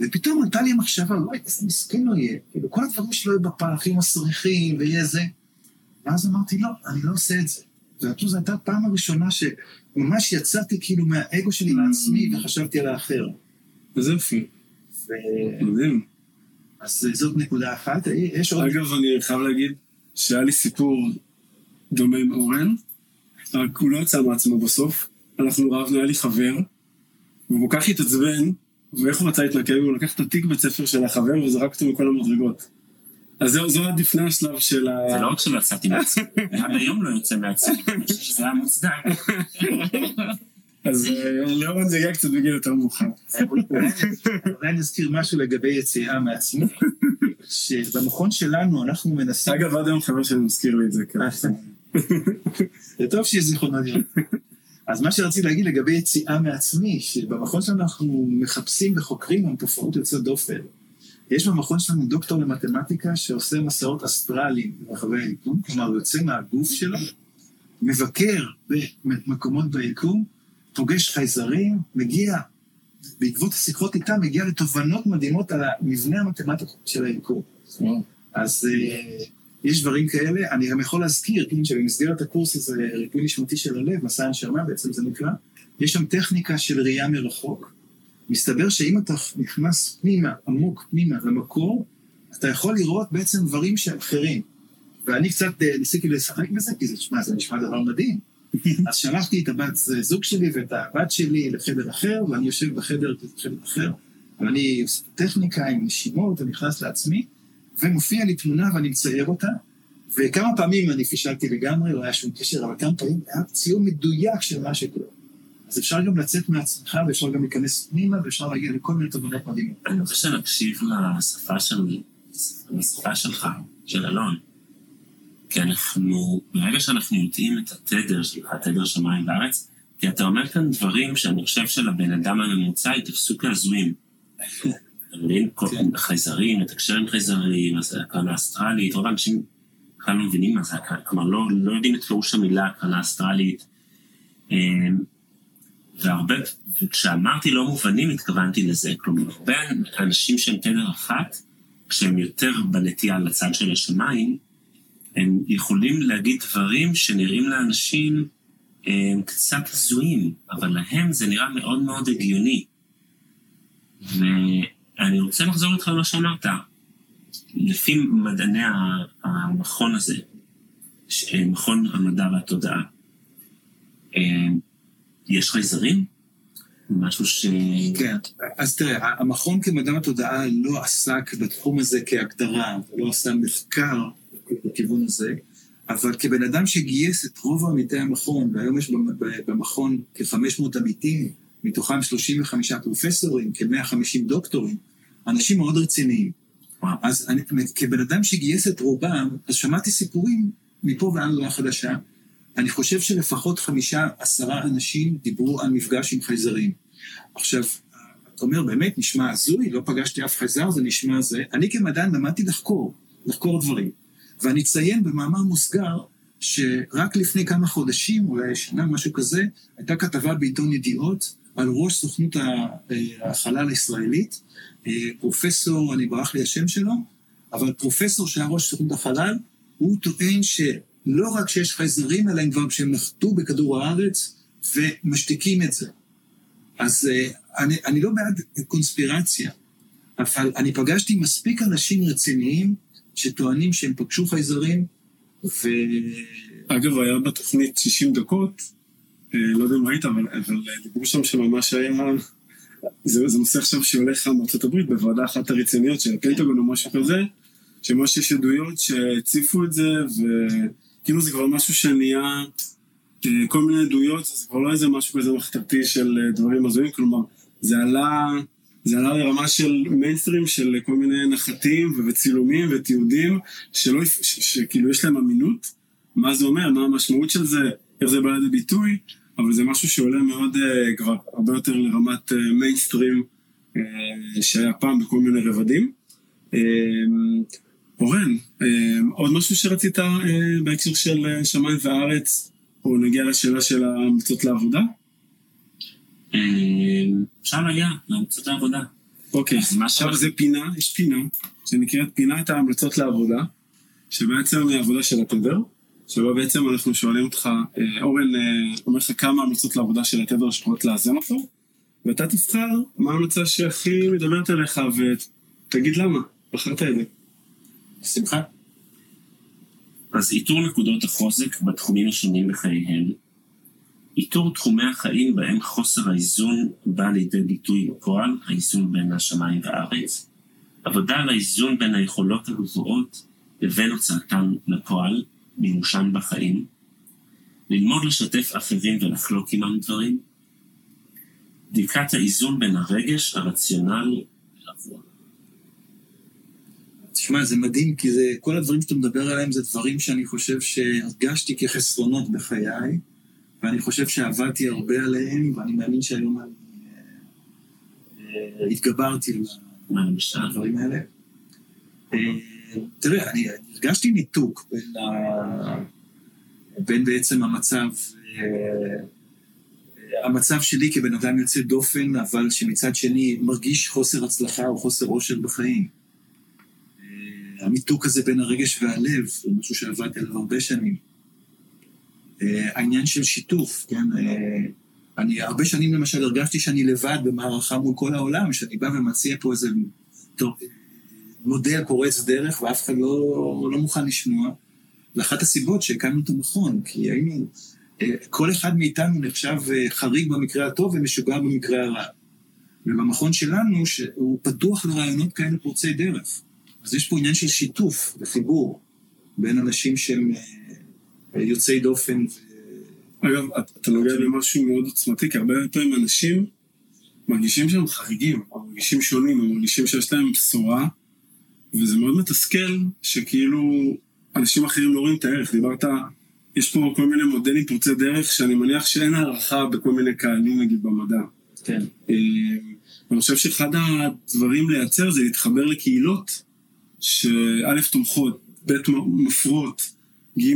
ופתאום עלתה לי המחשבה, וואי, איזה מסכן לא יהיה. כאילו, כל הדברים שלו יהיו בפח, יהיו מסריחים ויהיה זה. ואז אמרתי, לא, אני לא עושה את זה. זו זו הייתה הפעם הראשונה שממש יצאתי כאילו מהאגו שלי לעצמי וחשבתי על האחר. איזה יופי. מדהים. אז זאת נקודה אחת. יש עוד... אגב, אני חייב להגיד שהיה לי סיפור דומה עם אורן, רק הוא לא יצא מעצמו בסוף. אנחנו רבנו, היה לי חבר, והוא כל כך התעצבן, ואיך הוא רצה להתנקם? הוא לקח את התיק בית ספר של החבר וזרק אותו מכל המדרגות. אז זהו, זו עד לפני השלב של ה... זה לא רק שלא יצאתי מעצמי, <laughs> עד היום לא יוצא מעצמי, אני חושב שזה היה מוצדק. <laughs> אז אה, לאורן זה יהיה קצת בגיל יותר מאוחר. אולי אני אזכיר משהו לגבי יציאה מעצמי, שבמכון שלנו אנחנו מנסים... אגב, עד היום חבר שלי מזכיר לי את זה. כן. זה טוב שיש זיכרונות יום. אז מה שרציתי להגיד לגבי יציאה מעצמי, שבמכון שלנו אנחנו מחפשים וחוקרים על תופעות יוצאות דופן. יש במכון שלנו דוקטור למתמטיקה שעושה מסעות אסטרליים ברחבי היקום, כלומר יוצא מהגוף שלו, מבקר במקומות ביקום, פוגש חייזרים, מגיע, בעקבות השיחות איתם, מגיע לתובנות מדהימות על המבנה המתמטי של היקום. אז אה, יש דברים כאלה. אני גם יכול להזכיר, כן, שבמסגרת הקורס הזה, ריפוי נשמתי של הלב, מסע הנשמה בעצם זה נקרא, יש שם טכניקה של ראייה מרחוק. מסתבר שאם אתה נכנס פנימה, עמוק פנימה, למקור, אתה יכול לראות בעצם דברים שאחרים. ואני קצת אה, ניסיתי לשחק בזה, כי זה, שמע, זה נשמע דבר מדהים. <laughs> אז שלחתי את הבת זוג שלי ואת הבת שלי לחדר אחר, ואני יושב בחדר, בחדר אחר, ואני עושה טכניקה עם נשימות, ונכנס לעצמי, ומופיע לי תמונה ואני מצייר אותה, וכמה פעמים אני פישלתי לגמרי, לא היה שום קשר, אבל כמה פעמים היה ציור מדויק של מה שקורה. אז אפשר גם לצאת מעצמך, ואפשר גם להיכנס פנימה, ואפשר להגיע לכל מיני תובנות מדהימות. אני רוצה שנקשיב לשפה של... לשפה שלך, של אלון. כי אנחנו, ברגע שאנחנו יודעים את התדר שלך, התדר שמיים וארץ, כי אתה אומר כאן דברים שאני חושב שלבן אדם הממוצע יתפסו כהזויים. אתה מבין? כל כן. חייזרים, לתקשר עם חייזרים, אז הקרנה אסטרלית, רוב האנשים בכלל לא מבינים מה זה הקרנה, כלומר לא, לא יודעים את פירוש המילה הקרנה אסטרלית. והרבה, וכשאמרתי לא מובנים התכוונתי לזה, כלומר הרבה אנשים שהם תדר אחת, כשהם יותר בנטייה לצד של השמיים, הם יכולים להגיד דברים שנראים לאנשים הם קצת הזויים, אבל להם זה נראה מאוד מאוד הגיוני. ואני רוצה לחזור איתך למה שאמרת. לפי מדעני המכון הזה, ש- מכון המדע והתודעה, הם, יש חייזרים? משהו ש... כן, אז תראה, המכון כמדע התודעה לא עסק בתחום הזה כהגדרה, לא עשה מחקר בכיוון הזה, אבל כבן אדם שגייס את רוב עמיתי המכון, והיום יש במ- במכון כ-500 עמיתים, מתוכם 35 פרופסורים, כ-150 דוקטורים, אנשים מאוד רציניים. וואו. אז אני, כבן אדם שגייס את רובם, אז שמעתי סיפורים מפה ועד הודעה חדשה. אני חושב שלפחות חמישה, עשרה אנשים דיברו על מפגש עם חייזרים. עכשיו, אתה אומר, באמת, נשמע הזוי, לא פגשתי אף חייזר, זה נשמע זה. אני כמדען למדתי לחקור, לחקור דברים. ואני אציין במאמר מוסגר, שרק לפני כמה חודשים, אולי שנה, משהו כזה, הייתה כתבה בעיתון ידיעות על ראש סוכנות אה, החלל הישראלית, אה, פרופסור, אני ברח לי השם שלו, אבל פרופסור שהיה ראש סוכנות החלל, הוא טוען שלא רק שיש חייזרים, אלא הם כבר כשהם נחתו בכדור הארץ ומשתיקים את זה. אז אה, אני, אני לא בעד קונספירציה, אבל אני פגשתי מספיק אנשים רציניים שטוענים שהם פגשו חייזרים, ו... אגב, היה בתוכנית 60 דקות, אה, לא יודע אם ראית, אבל, אבל דיברו שם שממש היה... זה, זה נושא עכשיו שהולך מארצות הברית בוועדה אחת הרציניות של הפנטגון או משהו כזה, שממש יש עדויות שהציפו את זה, וכאילו זה כבר משהו שנהיה, אה, כל מיני עדויות, זה כבר לא איזה משהו כזה מחתרתי של אה, דברים הזויים, כלומר, זה עלה, זה עלה לרמה של מיינסטרים, של כל מיני נחתים וצילומים ותיעודים, שלא, שכאילו יש להם אמינות, מה זה אומר, מה המשמעות של זה, איך זה בא לידי ביטוי, אבל זה משהו שעולה מאוד, uh, כבר הרבה יותר לרמת מיינסטרים שהיה פעם בכל מיני רבדים. אורן, uh, עוד משהו שרצית uh, בהקשר של uh, שמיים וארץ, או נגיע לשאלה של ההמלצות לעבודה? אפשר להגיע להמלצות לעבודה. אוקיי, עכשיו זה פינה, יש פינה, שנקראת פינת ההמלצות לעבודה, שבעצם היא עבודה של התדר. שבה בעצם אנחנו שואלים אותך, אה, אורן אה, אומר לך כמה המלצות לעבודה של התדר שיכולות לאזן אותו, ואתה תבחר מה ההמלצה שהכי מדברת אליך, ותגיד למה, בחרת את זה. בשמחה. אז איתור נקודות החוזק בתחומים השונים בחייהם, איתור תחומי החיים בהם חוסר האיזון בא לידי ביטוי בפועל, האיזון בין השמיים והארץ, עבודה על האיזון בין היכולות הגבוהות לבין הוצאתן לפועל, מימושן בחיים, ללמוד לשתף אחרים ולחלוק עמם דברים, בדיקת האיזון בין הרגש, הרציונל לרבוע. תשמע, זה מדהים, כי זה, כל הדברים שאתה מדבר עליהם זה דברים שאני חושב שהרגשתי כחסרונות בחיי, ואני חושב שעבדתי הרבה עליהם, ואני מאמין שהיום אני אה, התגברתי על הדברים האלה. אה, תראה, אני הרגשתי ניתוק בין, ה... בין בעצם המצב, אה, המצב שלי כבן אדם יוצא דופן, אבל שמצד שני מרגיש חוסר הצלחה או חוסר עושר בחיים. אה, הניתוק הזה בין הרגש והלב, זה משהו שעבדתי עליו הרבה שנים. אה, העניין של שיתוף, כן? אני הרבה שנים למשל הרגשתי שאני לבד במערכה מול כל העולם, שאני בא ומציע פה איזה... מודל פורץ דרך ואף אחד לא, לא מוכן לשמוע. ואחת הסיבות שהקמנו את המכון, כי היינו, אה, כל אחד מאיתנו נחשב אה, חריג במקרה הטוב ומשוגע במקרה הרע. ובמכון שלנו, שהוא פתוח לרעיונות כאלה פורצי דרך. אז יש פה עניין של שיתוף וחיבור בין אנשים שהם אה, יוצאי דופן. אגב, אתה נוגע במשהו מאוד עוצמתי, כי הרבה פעמים אנשים מרגישים שהם חריגים, או מרגישים שונים, או מרגישים שיש להם בשורה, וזה מאוד מתסכל שכאילו אנשים אחרים לא רואים את הערך. דיברת, יש פה כל מיני מודלים פורצי דרך שאני מניח שאין הערכה בכל מיני קהלים נגיד במדע. כן. אה, ואני חושב שאחד הדברים לייצר זה להתחבר לקהילות שא' תומכות, ב' מפרות, ג'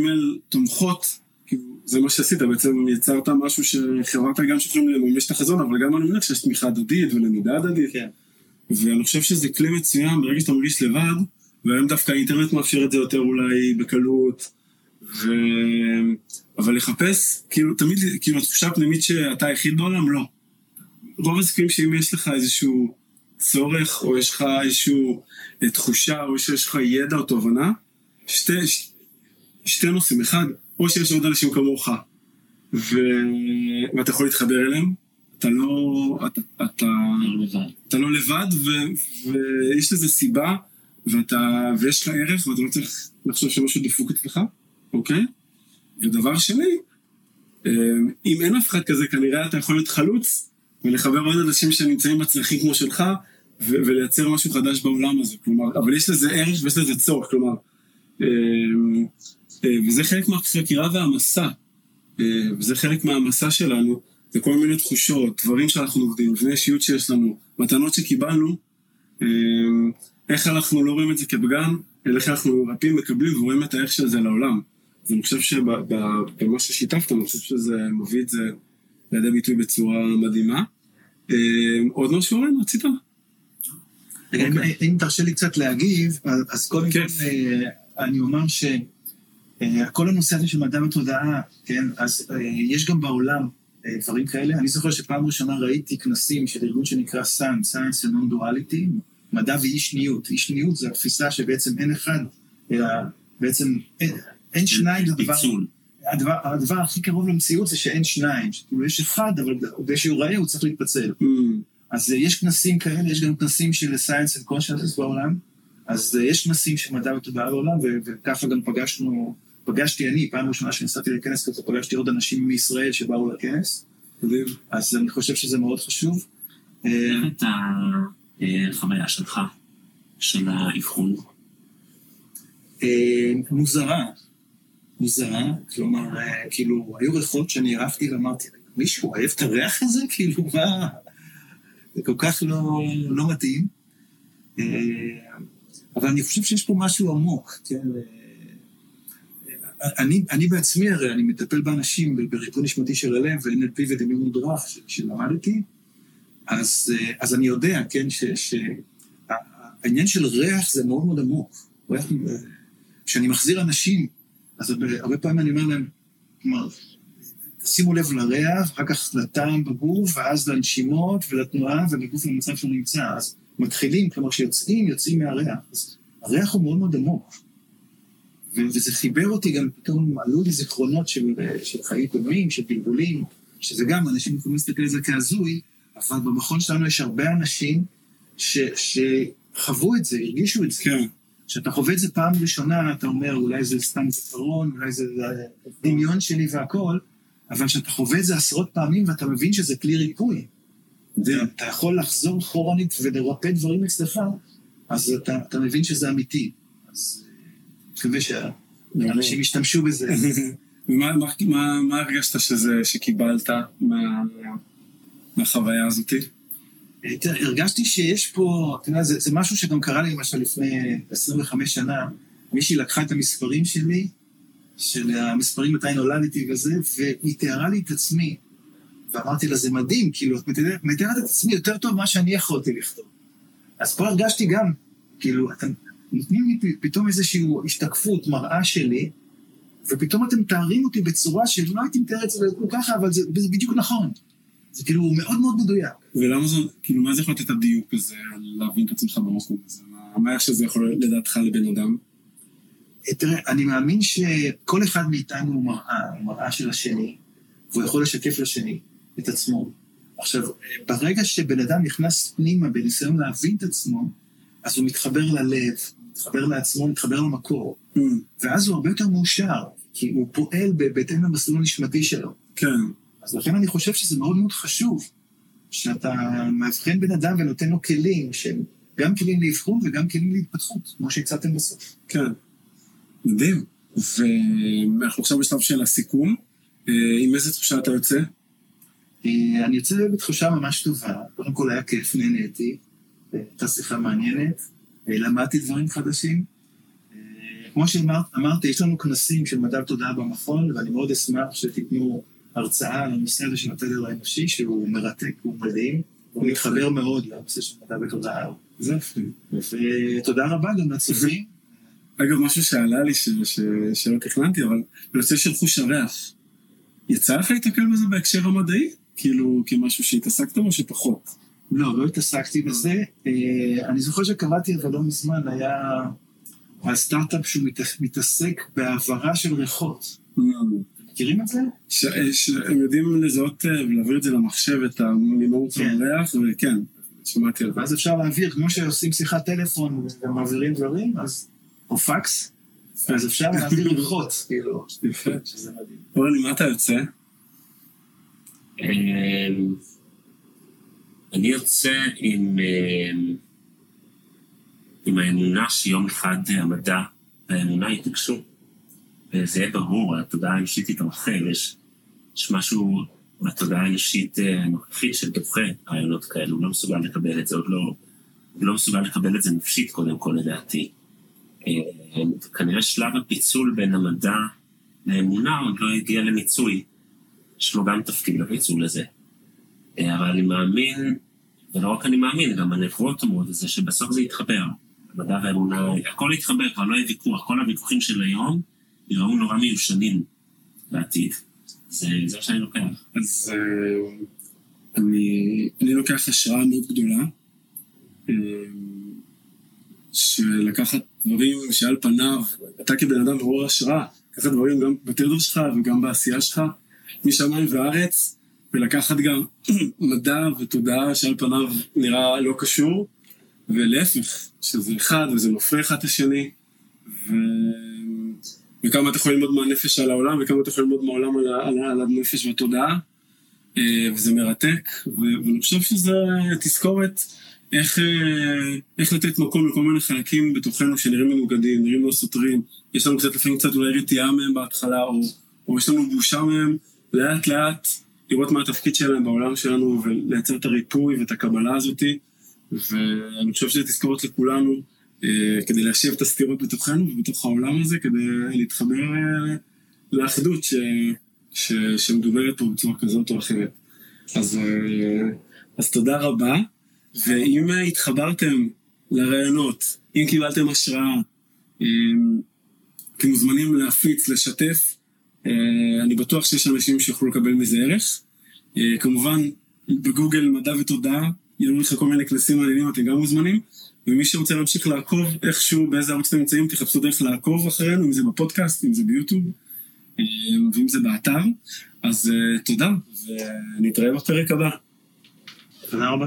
תומכות, כאילו, זה מה שעשית, בעצם יצרת משהו שחברת גם שיכולים לממש את החזון, אבל גם אני מניח שיש תמיכה הדדית ולמידה הדדית. כן. ואני חושב שזה כלי מצוין ברגע שאתה מרגיש לבד, והיום דווקא האינטרנט מאפשר את זה יותר אולי בקלות, ו... אבל לחפש, כאילו, תמיד, כאילו, התחושה הפנימית שאתה היחיד בעולם, לא. רוב הסיכויים שאם יש לך איזשהו צורך, או יש לך איזושהי אה, תחושה, או שיש לך ידע או תובנה, שתי, ש... שתי נושאים. אחד, או שיש עוד אנשים כמוך, ו... ואתה יכול להתחבר אליהם, אתה לא, אתה, אתה, אתה לא לבד, ו, ויש לזה סיבה, ואתה, ויש לך ערך, ואתה לא צריך לחשוב שמשהו דפוק אצלך, אוקיי? ודבר שני, אה, אם אין אף אחד כזה, כנראה אתה יכול להיות חלוץ, ולחבר עוד אנשים שנמצאים בצרכים כמו שלך, ולייצר משהו חדש בעולם הזה, כלומר, אבל יש לזה ערך ויש לזה צורך, כלומר, אה, אה, וזה חלק מהחקירה והמסע, וזה חלק מהמסע שלנו, זה כל מיני תחושות, דברים שאנחנו עובדים, מבנה אישיות שיש לנו, מתנות שקיבלנו, אמ, איך אנחנו לא רואים את זה כפגם, אלא איך אנחנו רפים, מקבלים ורואים את הערך של זה לעולם. אז אני חושב שבמה ששיתפת, אני חושב שזה מביא את זה לידי ביטוי בצורה מדהימה. אמ, עוד משהו, אורן, רצית? אם תרשה לי קצת להגיב, אז קודם כל אה, אני אומר שכל אה, הנושא הזה של מדע ותודעה, כן, אז אה, יש גם בעולם דברים כאלה. אני זוכר שפעם ראשונה ראיתי כנסים של ארגון שנקרא סאן, Science and Non-Duality, מדע ואי שניות. אי שניות זה התפיסה שבעצם אין אחד, אלא בעצם אין, אין שניים, זה הדבר, הדבר, הדבר הכי קרוב למציאות זה שאין שניים. כאילו יש אחד, אבל כדי שהוא ראה הוא צריך להתפצל. Mm. אז אה, יש כנסים כאלה, יש גם כנסים של Science and Consciousness בעולם. אז אה, יש כנסים של מדע ותודעה לעולם, ו- וככה גם פגשנו, פגשתי אני, פעם ראשונה שנסעתי לכנס כזה, פגשתי עוד אנשים מישראל שבאו לכנס, מדהים. אז אני חושב שזה מאוד חשוב. אה, איך את החוויה שלך, של האבחון? מוזרה, מוזרה, כלומר, כאילו, היו ריחות שאני הרפתי ואמרתי, מישהו אוהב את הריח הזה? כאילו, מה? זה כל כך לא, לא מתאים. אה, אבל אני חושב שיש פה משהו עמוק, כן? אה, אני, אני בעצמי הרי, אני מטפל באנשים בריפוי נשמתי של הלב ו-NLP ודמיון מודרך שלמדתי, אז, אה, אז אני יודע, כן, שהעניין של ריח זה מאוד מאוד עמוק. כשאני מחזיר אנשים, אז הרבה פעמים אני אומר להם, כלומר, שימו לב לריח, אחר כך לטעם בגוף, ואז לנשימות ולתנועה ולגוף במצב שהוא נמצא. אז מתחילים, כלומר, כשיוצאים, יוצאים מהריח. אז הריח הוא מאוד מאוד עמוק. וזה חיבר אותי גם, פתאום עלו לי זיכרונות של, של חיים קודמים, של בלבולים, שזה גם, אנשים יכולים להסתכל על זה כהזוי, אבל במכון שלנו יש הרבה אנשים ש, שחוו את זה, הרגישו את זה. כן. כשאתה חווה את זה פעם ראשונה, אתה אומר, אולי זה סתם זיכרון, אולי זה דמיון שלי והכל, אבל כשאתה חווה את זה עשרות פעמים ואתה מבין שזה כלי ריפוי, מדהים. אתה יכול לחזור אחורנית ולרפא דברים אצלך, אז אתה, אתה מבין שזה אמיתי. אז אני מקווה שאנשים ישתמשו בזה. <laughs> ומה מה, מה, מה הרגשת שזה, שקיבלת מה, מהחוויה הזאתי? אה, הרגשתי שיש פה, אתה יודע, זה, זה משהו שגם קרה לי למשל לפני 25 שנה. מישהי לקחה את המספרים שלי, של המספרים מתי נולדתי וזה, והיא תיארה לי את עצמי. ואמרתי לה, זה מדהים, כאילו, את מתארת- את עצמי יותר טוב ממה שאני יכולתי לכתוב. אז פה הרגשתי גם, כאילו, אתם נותנים לי פתאום איזושהי השתקפות, מראה שלי, ופתאום אתם מתארים אותי בצורה שלא הייתי מתאר את זה ככה, אבל זה, זה בדיוק נכון. זה כאילו מאוד מאוד מדויק. ולמה זה, כאילו, מה זה יכול לתת הדיוק הזה, להבין את עצמך במקום הזה? מה- מה איך שזה יכול לדעתך לבן אדם? תראה, אני מאמין שכל אחד מאיתנו הוא מראה, הוא מראה של השני, והוא יכול לשקף לשני את עצמו. עכשיו, ברגע שבן אדם נכנס פנימה בניסיון להבין את עצמו, אז הוא מתחבר ללב, מתחבר לעצמו, מתחבר למקור, Mm, ואז הוא הרבה יותר מאושר, כי הוא פועל בהתאם למסלול הנשמתי שלו. כן, אז לכן אני חושב שזה מאוד מאוד חשוב, שאתה מאבחן בן אדם ונותן לו כלים, שהם גם כלים לאבחון וגם כלים להתפתחות, כמו שהצעתם בסוף. כן. מדהים. ואנחנו עכשיו בשלב של הסיכום. אה, עם איזה תחושה אתה יוצא? אה, אני יוצא בתחושה ממש טובה. קודם כל היה כיף, נהניתי. אה, הייתה שיחה מעניינת. למדתי דברים חדשים. כמו שאמרתי, יש לנו כנסים של מדע ותודעה במכון, ואני מאוד אשמח שתיתנו הרצאה על הנושא הזה של התדר האנושי, שהוא מרתק, הוא מדהים. הוא מתחבר מאוד לנושא של מדע ותודעה. זה יפה. ותודה רבה גם לצופים. אגב, משהו שעלה לי ש, ש, שלא תכננתי, אבל בנושא של חוש הריח, יצא לך להתקל בזה בהקשר המדעי? כאילו, כמשהו שהתעסקת בו שפחות? לא, לא התעסקתי בזה. אה, אני זוכר שקראתי, אבל לא מזמן, היה הסטארט-אפ שהוא מת- מתעסק בהעברה של ריחות. מכירים את זה? שהם יודעים לזהות אה, ולהעביר את זה למחשב, את המימור של כן. הריח, וכן, שמעתי על זה. ואז אפשר להעביר, כמו שעושים שיחת טלפון ומעבירים דברים, אז... או פקס, אז אפשר <laughs> להעביר ריחות, כאילו, יפה. שזה מדהים. אורלי, מה אתה יוצא? אמ, אני יוצא עם, אמ, עם האמונה שיום אחד המדע והאמונה יתנגשו. וזה יהיה ברור, התודעה האנושית תתרחב, יש, יש משהו בתודעה האנושית אה, הנוכחית שדוחה רעיונות כאלו, הוא לא מסוגל לקבל את זה, עוד לא, הוא לא מסוגל לקבל את זה נפשית קודם כל לדעתי. אה, כנראה שלב הפיצול בין המדע לאמונה עוד לא הגיע למיצוי. יש לו גם תפקיד בפיצול הזה. אה, אבל אני מאמין, ולא רק אני מאמין, גם הנבואות אומרות את זה, שבסוף זה יתחבר. המדע והאמונה, הכל יתחבר, כבר לא יהיה ויכוח. כל הוויכוחים של היום יראו נורא מיושנים בעתיד. זה מה שאני לוקח. אז אה, אני, אני לוקח השראה מאוד גדולה, שלקחת דברים שעל פניו, אתה כבן אדם מעורר השראה, לקחת דברים גם בתדר שלך וגם בעשייה שלך, משמיים וארץ, ולקחת גם <clears throat> מדע ותודעה שעל פניו נראה לא קשור, ולהפך, שזה אחד וזה מפרה אחד את השני, ו... וכמה אתה יכול ללמוד מהנפש על העולם, וכמה אתה יכול ללמוד מהעולם על, על, על הנפש והתודעה, אה, וזה מרתק. ואני חושב שזה תזכורת איך, אה, איך לתת מקום לכל מיני חלקים בתוכנו שנראים מנוגדים, נראים לא סותרים, יש לנו קצת לפעמים קצת אולי רתיעה מהם בהתחלה, או, או יש לנו בושה מהם, לאט לאט לראות מה התפקיד שלהם בעולם שלנו ולייצר את הריפוי ואת הקבלה הזאתי. ואני חושב שזה תזכורת לכולנו אה, כדי להשיב את הסתירות בתוכנו ובתוך העולם הזה, כדי להתחבר אה, לאחדות ש, ש, שמדוברת פה בצורה כזאת או אחרת. אז, אה, אז תודה רבה, ואם התחברתם לרעיונות, אם קיבלתם השראה, אתם מוזמנים להפיץ, לשתף. אני בטוח שיש אנשים שיוכלו לקבל מזה ערך. כמובן, בגוגל מדע ותודעה יהיו לך כל מיני כנסים מעניינים, אתם גם מוזמנים. ומי שרוצה להמשיך לעקוב איכשהו, באיזה ערוץ אתם נמצאים, תחפשו דרך לעקוב אחרינו, אם זה בפודקאסט, אם זה ביוטיוב, אה, ואם זה באתר. אז אה, תודה, ונתראה בפרק הבא. תודה רבה.